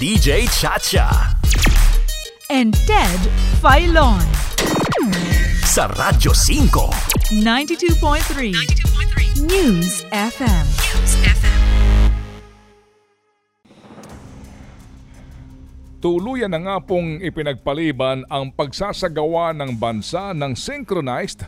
DJ Chacha. and Ted Filon. Sa Radyo 5. 92.3 News FM. Tuluyan na nga pong ipinagpaliban ang pagsasagawa ng bansa ng synchronized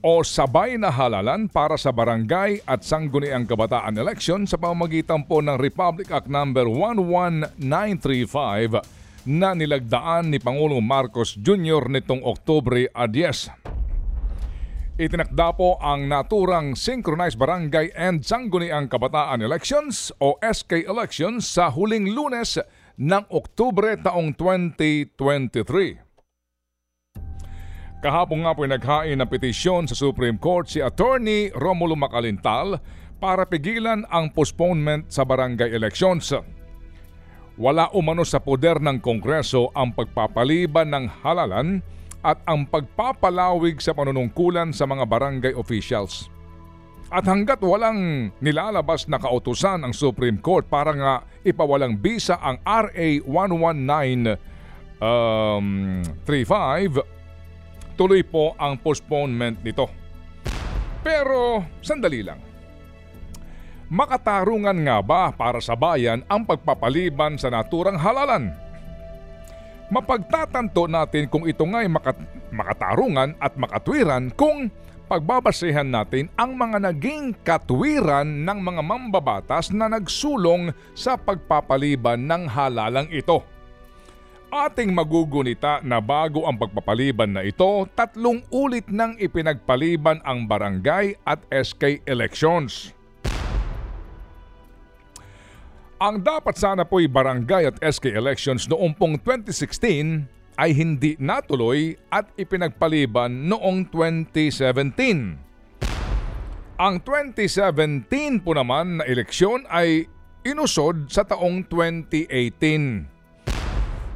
o sabay na halalan para sa barangay at sangguniang kabataan election sa pamamagitan po ng Republic Act No. 11935 na nilagdaan ni Pangulong Marcos Jr. nitong Oktubre 10. Itinakda po ang naturang Synchronized Barangay and Sangguniang Kabataan Elections o SK Elections sa huling lunes ng Oktubre taong 2023. Kahapon nga po naghain ng petisyon sa Supreme Court si Attorney Romulo Macalintal para pigilan ang postponement sa barangay elections. Wala umano sa poder ng Kongreso ang pagpapaliban ng halalan at ang pagpapalawig sa panunungkulan sa mga barangay officials. At hanggat walang nilalabas na kautusan ang Supreme Court para nga ipawalang bisa ang RA 119 um, 35, tuloy po ang postponement nito. Pero sandali lang. Makatarungan nga ba para sa bayan ang pagpapaliban sa naturang halalan? Mapagtatanto natin kung ito nga'y makat- makatarungan at makatwiran kung pagbabasehan natin ang mga naging katwiran ng mga mambabatas na nagsulong sa pagpapaliban ng halalang ito. Ating magugunita na bago ang pagpapaliban na ito, tatlong ulit nang ipinagpaliban ang barangay at SK elections. Ang dapat sana po'y barangay at SK elections noong pong 2016 ay hindi natuloy at ipinagpaliban noong 2017. Ang 2017 po naman na eleksyon ay inusod sa taong 2018.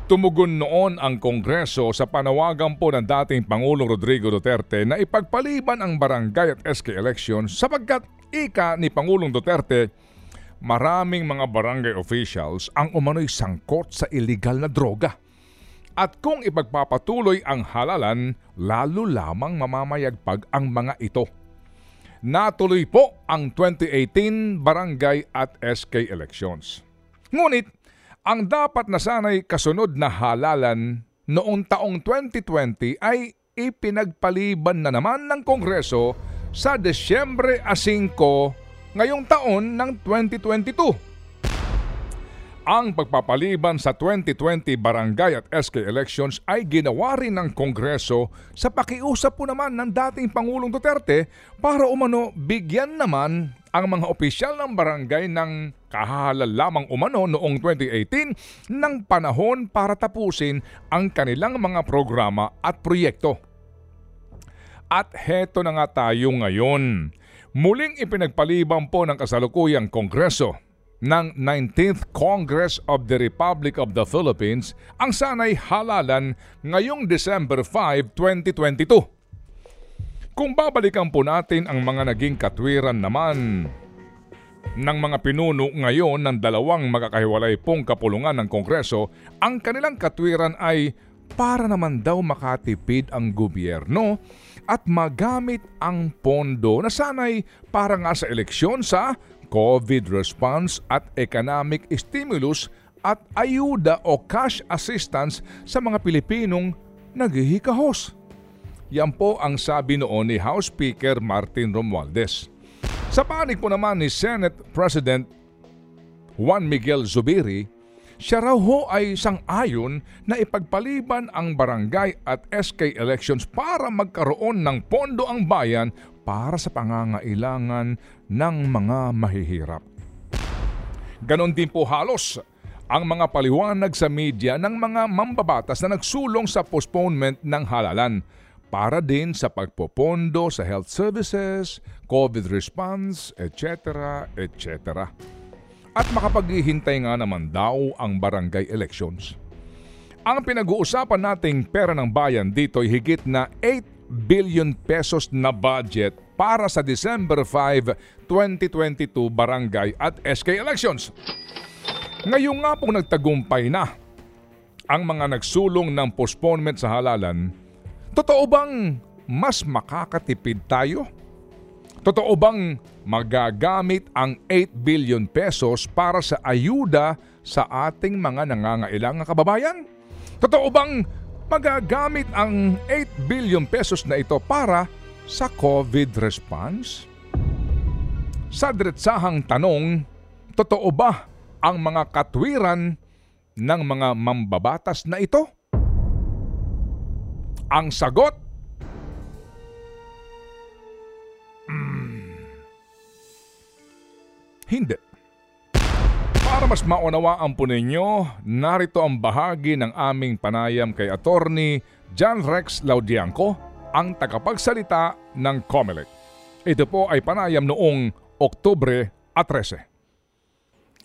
Tumugon noon ang Kongreso sa panawagan po ng dating Pangulong Rodrigo Duterte na ipagpaliban ang barangay at SK elections sapagkat ika ni Pangulong Duterte maraming mga barangay officials ang umano'y sangkot sa illegal na droga. At kung ipagpapatuloy ang halalan, lalo lamang mamamayagpag ang mga ito. Natuloy po ang 2018 barangay at SK elections. Ngunit, ang dapat na sanay kasunod na halalan noong taong 2020 ay ipinagpaliban na naman ng Kongreso sa Desyembre 5 ngayong taon ng 2022. Ang pagpapaliban sa 2020 barangay at SK elections ay ginawa rin ng Kongreso sa pakiusap po naman ng dating Pangulong Duterte para umano bigyan naman ang mga opisyal ng barangay ng kahalal lamang umano noong 2018 ng panahon para tapusin ang kanilang mga programa at proyekto. At heto na nga tayo ngayon. Muling ipinagpaliban po ng kasalukuyang Kongreso ng 19th Congress of the Republic of the Philippines ang sanay halalan ngayong December 5, 2022. Kung babalikan po natin ang mga naging katwiran naman ng mga pinuno ngayon ng dalawang magkakahiwalay pong kapulungan ng Kongreso, ang kanilang katwiran ay para naman daw makatipid ang gobyerno at magamit ang pondo na sanay para nga sa eleksyon sa COVID response at economic stimulus at ayuda o cash assistance sa mga Pilipinong naghihikahos. Yan po ang sabi noon ni House Speaker Martin Romualdez. Sa panig po naman ni Senate President Juan Miguel Zubiri, siya raw ho ay sang-ayon na ipagpaliban ang barangay at SK elections para magkaroon ng pondo ang bayan para sa pangangailangan ng mga mahihirap. Ganon din po halos ang mga paliwanag sa media ng mga mambabatas na nagsulong sa postponement ng halalan para din sa pagpopondo sa health services, COVID response, etc. etc. At makapaghihintay nga naman daw ang barangay elections. Ang pinag-uusapan nating pera ng bayan dito ay higit na 8 billion pesos na budget para sa December 5, 2022 barangay at SK elections. Ngayong nga pong nagtagumpay na ang mga nagsulong ng postponement sa halalan, totoo bang mas makakatipid tayo? Totoo bang magagamit ang 8 billion pesos para sa ayuda sa ating mga nangangailangang kababayan? Totoo bang magagamit ang 8 billion pesos na ito para sa COVID response? Sa diretsahang tanong, totoo ba ang mga katwiran ng mga mambabatas na ito? Ang sagot, mm, hindi. Para mas maunawaan po ninyo, narito ang bahagi ng aming panayam kay Attorney John Rex Laudianco, ang tagapagsalita ng COMELEC. Ito po ay panayam noong Oktubre at 13.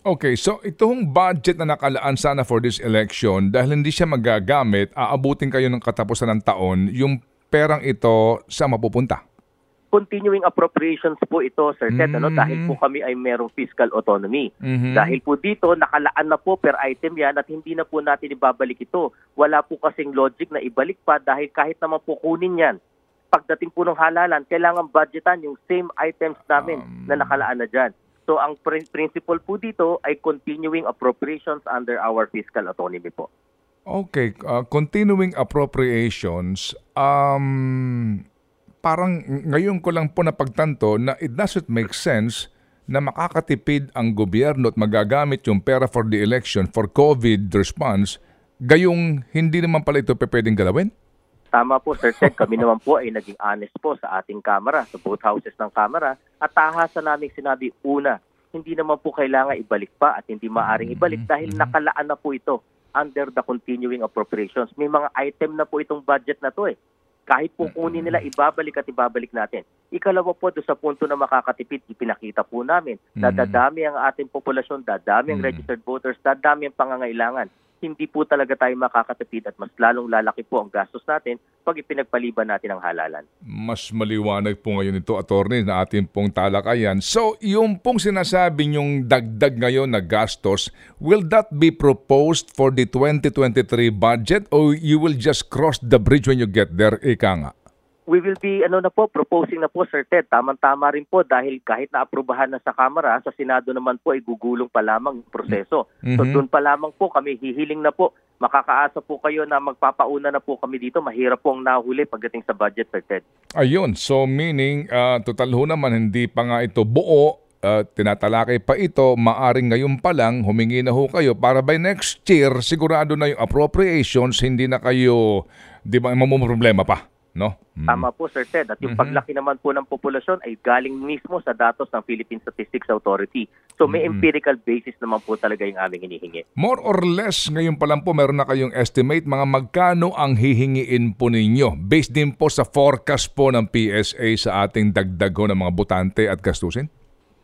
Okay, so itong budget na nakalaan sana for this election, dahil hindi siya magagamit, aabutin kayo ng katapusan ng taon, yung perang ito sa mapupunta. continuing appropriations po ito, Sir Ted, ano, Mhm. dahil po kami ay merong fiscal autonomy. Mhm. Dahil po dito, nakalaan na po per item yan at hindi na po natin ibabalik ito. Wala po kasing logic na ibalik pa dahil kahit naman po kunin yan, pagdating po ng halalan, kailangan budgetan yung same items namin Um, na nakalaan na dyan. So ang prin- principle po dito ay continuing appropriations under our fiscal autonomy po. Okay, uh, continuing appropriations, um, parang ngayon ko lang po napagtanto na it doesn't make sense na makakatipid ang gobyerno at magagamit yung pera for the election for COVID response, gayong hindi naman pala ito pwedeng galawin? Tama po, Sir Ted. Kami naman po ay naging honest po sa ating Kamara, sa both houses ng Kamara. At tahasan namin sinabi, una, hindi naman po kailangan ibalik pa at hindi maaring ibalik dahil nakalaan na po ito under the continuing appropriations. May mga item na po itong budget na to eh. Kahit po kunin nila, ibabalik at ibabalik natin. Ikalawa po, doon sa punto na makakatipid, ipinakita po namin na Mhm. dadami ang ating populasyon, dadami ang registered voters, dadami ang pangangailangan hindi po talaga tayo makakatipid at mas lalong lalaki po ang gastos natin pag ipinagpaliban natin ang halalan. Mas maliwanag po ngayon ito, attorney, na ating pong talakayan. So, yung pong sinasabi yung dagdag ngayon na gastos, will that be proposed for the 2023 budget or you will just cross the bridge when you get there, ika nga? We will be ano na po proposing na po Sir Ted. Tamang-tama rin po dahil kahit naaprubahan na sa Kamara, sa Senado naman po ay gugulong pa lamang ang proseso. So Mhm. doon pa lamang po kami hihiling na po. Makakaasa po kayo na magpapauna na po kami dito. Mahirap po ang nahuli pagdating sa budget Sir Ted. Ayun, so meaning, uh, total ho naman, hindi pa nga ito buo, uh, tinatalakay pa ito, maaring ngayon pa lang, humingi na ho kayo para by next year, sigurado na yung appropriations, hindi na kayo, di ba, problema pa, no? Mm. Tama po Sir Ted. At yung Mhm. paglaki naman po ng populasyon ay galing mismo sa datos ng Philippine Statistics Authority. So may Mhm. empirical basis naman po talaga yung aming hinihingi. More or less, ngayon pa lang po, meron na kayong estimate, mga magkano ang hihingiin po ninyo? Based din po sa forecast po ng PSA sa ating dagdag ng mga butante at gastusin?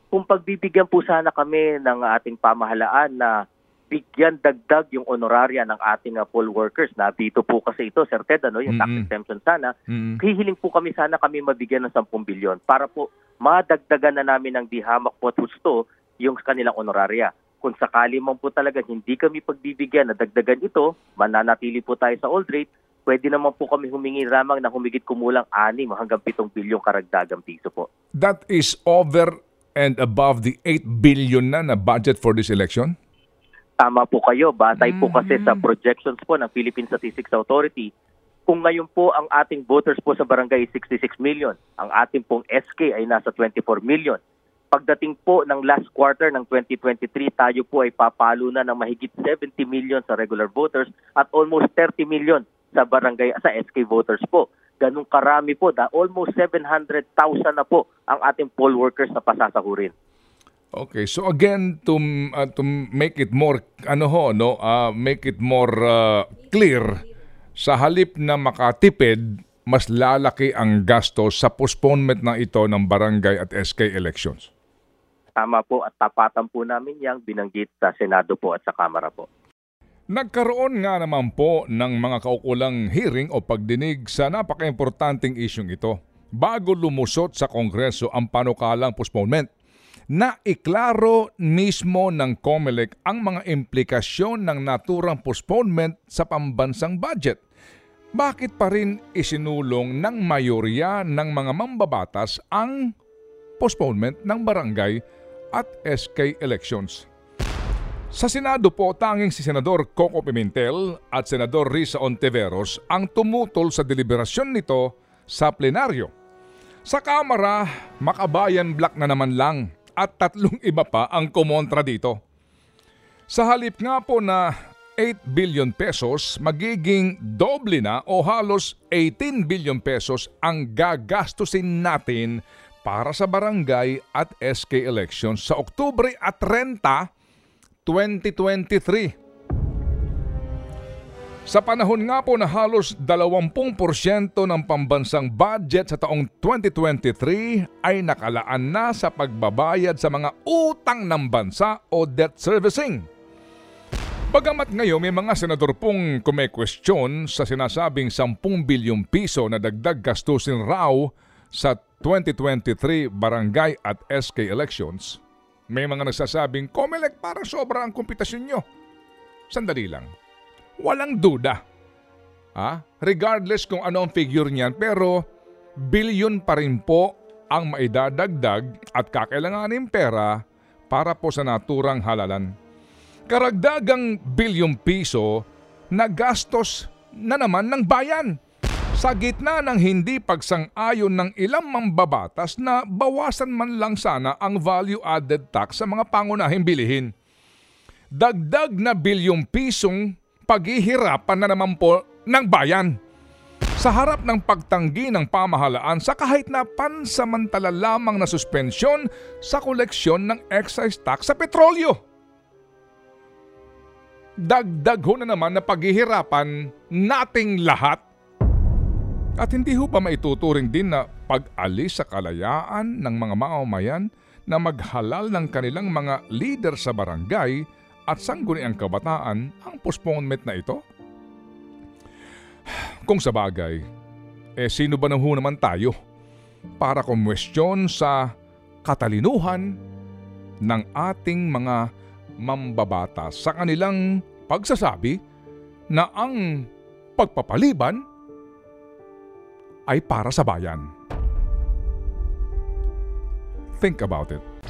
Kung pagbibigyan po sana kami ng ating pamahalaan na bigyan dagdag yung honoraria ng ating uh, poll workers na dito po kasi ito Sir Ted ano yung tax Mhm. exemption sana Mm. hihiling po kami sana kami mabigyan ng 10 bilyon para po madagdagan na namin ng di hamak po at husto yung kanilang honoraria. Kung sakali man po talaga hindi kami pagbibigyan na dagdagan ito, mananatili po tayo sa old rate, pwede naman po kami humingi lamang ng humigit kumulang 6 hanggang 7 bilyong karagdagang piso po. That is over and above the 8 billion na na budget for this election? Tama po kayo. Batay po kasi sa projections po ng Philippine Statistics Authority, kung ngayon po ang ating voters po sa barangay ay 66 million, ang ating pong SK ay nasa 24 million. Pagdating po ng last quarter ng 2023, tayo po ay papalo na ng mahigit 70 million sa regular voters at almost 30 million sa barangay sa SK voters po. Ganong karami po, da, almost 700,000 na po ang ating poll workers na pasasahurin. Okay, so again to uh, to make it more ano ho no, uh, make it more uh, clear sa halip na makatipid mas lalaki ang gasto sa postponement na ito ng barangay at SK elections. Tama po at tapatan po namin yang binanggit sa Senado po at sa Kamara po. Nagkaroon nga naman po ng mga kaukulang hearing o pagdinig sa napaka-importanting isyong ito bago lumusot sa Kongreso ang panukalang postponement. Na iklaro mismo ng COMELEC ang mga implikasyon ng naturang postponement sa pambansang budget. Bakit pa rin isinulong ng mayorya ng mga mambabatas ang postponement ng barangay at SK elections? Sa Senado po, tanging si Senador Coco Pimentel at Senador Risa Ontiveros ang tumutol sa deliberasyon nito sa plenaryo. Sa Kamara, makabayan black na naman lang at tatlong iba pa ang kumontra dito. Sa halip nga po na 8 billion pesos, magiging doble na o halos 18 billion pesos ang gagastusin natin para sa barangay at SK elections sa Oktubre at 30, 2023. Sa panahon nga po na halos 20% ng pambansang budget sa taong 2023 ay nakalaan na sa pagbabayad sa mga utang ng bansa o debt servicing. Bagamat ngayon may mga senador pong kumekwestiyon sa sinasabing 10 bilyong piso na dagdag gastusin raw sa 2023 barangay at SK elections, may mga nagsasabing, Comelec para sobra ang kompetasyon nyo. Sandali lang walang duda. Ha? Regardless kung ano ang figure niyan, pero bilyon pa rin po ang maidadagdag at kakailanganin pera para po sa naturang halalan. Karagdagang bilyong piso na gastos na naman ng bayan sa gitna ng hindi pagsang-ayon ng ilang mambabatas na bawasan man lang sana ang value-added tax sa mga pangunahing bilihin. Dagdag na bilyong pisong paghihirapan na naman po ng bayan. Sa harap ng pagtanggi ng pamahalaan sa kahit na pansamantala lamang na suspensyon sa koleksyon ng excise tax sa petrolyo. Dagdag ho na naman na paghihirapan nating lahat. At hindi ho ba maituturing din na pag-alis sa kalayaan ng mga mamamayan na maghalal ng kanilang mga leader sa barangay at sangguniang kabataan ang postponement na ito? Kung sa bagay, eh sino ba nang naman tayo para kumwestiyon sa katalinuhan ng ating mga mambabata sa kanilang pagsasabi na ang pagpapaliban ay para sa bayan. Think about it.